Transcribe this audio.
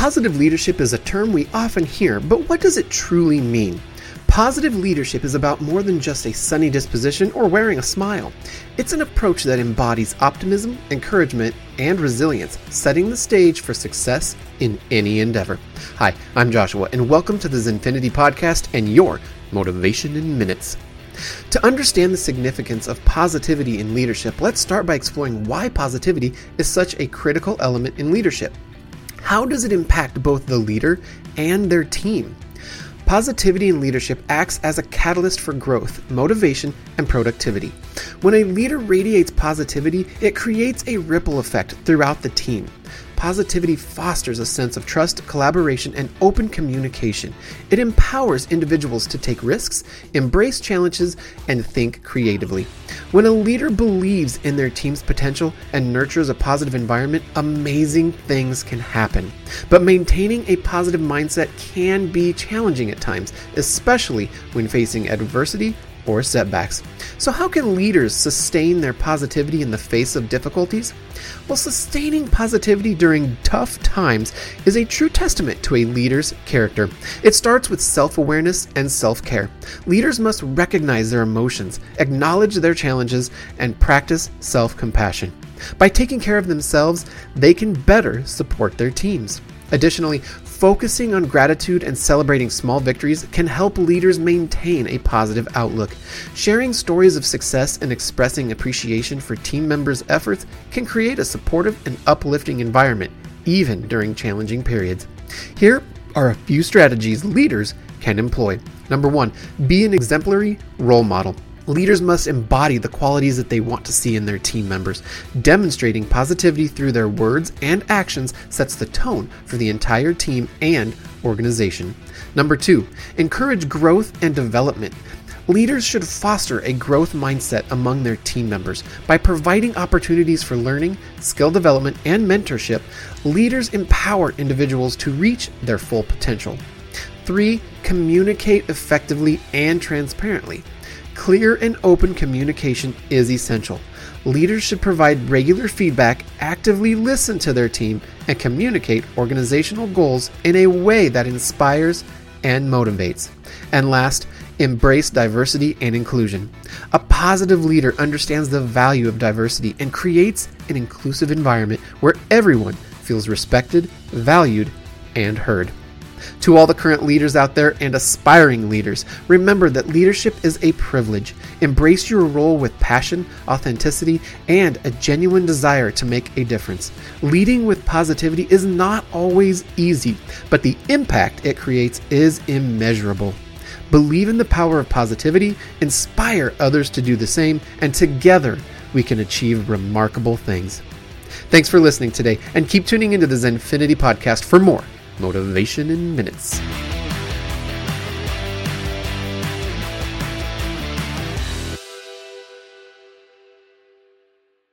Positive leadership is a term we often hear, but what does it truly mean? Positive leadership is about more than just a sunny disposition or wearing a smile. It's an approach that embodies optimism, encouragement, and resilience, setting the stage for success in any endeavor. Hi, I'm Joshua, and welcome to the Zenfinity Podcast and your Motivation in Minutes. To understand the significance of positivity in leadership, let's start by exploring why positivity is such a critical element in leadership. How does it impact both the leader and their team? Positivity in leadership acts as a catalyst for growth, motivation, and productivity. When a leader radiates positivity, it creates a ripple effect throughout the team. Positivity fosters a sense of trust, collaboration, and open communication. It empowers individuals to take risks, embrace challenges, and think creatively. When a leader believes in their team's potential and nurtures a positive environment, amazing things can happen. But maintaining a positive mindset can be challenging at times, especially when facing adversity or setbacks. So, how can leaders sustain their positivity in the face of difficulties? Well, sustaining positivity during tough times is a true testament to a leader's character. It starts with self awareness and self care. Leaders must recognize their emotions, acknowledge their challenges, and practice self compassion. By taking care of themselves, they can better support their teams. Additionally, focusing on gratitude and celebrating small victories can help leaders maintain a positive outlook. Sharing stories of success and expressing appreciation for team members' efforts can create a supportive and uplifting environment, even during challenging periods. Here are a few strategies leaders can employ. Number one, be an exemplary role model. Leaders must embody the qualities that they want to see in their team members. Demonstrating positivity through their words and actions sets the tone for the entire team and organization. Number two, encourage growth and development. Leaders should foster a growth mindset among their team members. By providing opportunities for learning, skill development, and mentorship, leaders empower individuals to reach their full potential. Three, communicate effectively and transparently. Clear and open communication is essential. Leaders should provide regular feedback, actively listen to their team, and communicate organizational goals in a way that inspires and motivates. And last, embrace diversity and inclusion. A positive leader understands the value of diversity and creates an inclusive environment where everyone feels respected, valued, and heard. To all the current leaders out there and aspiring leaders, remember that leadership is a privilege. Embrace your role with passion, authenticity, and a genuine desire to make a difference. Leading with positivity is not always easy, but the impact it creates is immeasurable. Believe in the power of positivity, inspire others to do the same, and together we can achieve remarkable things. Thanks for listening today, and keep tuning into the Zenfinity podcast for more Motivation in Minutes.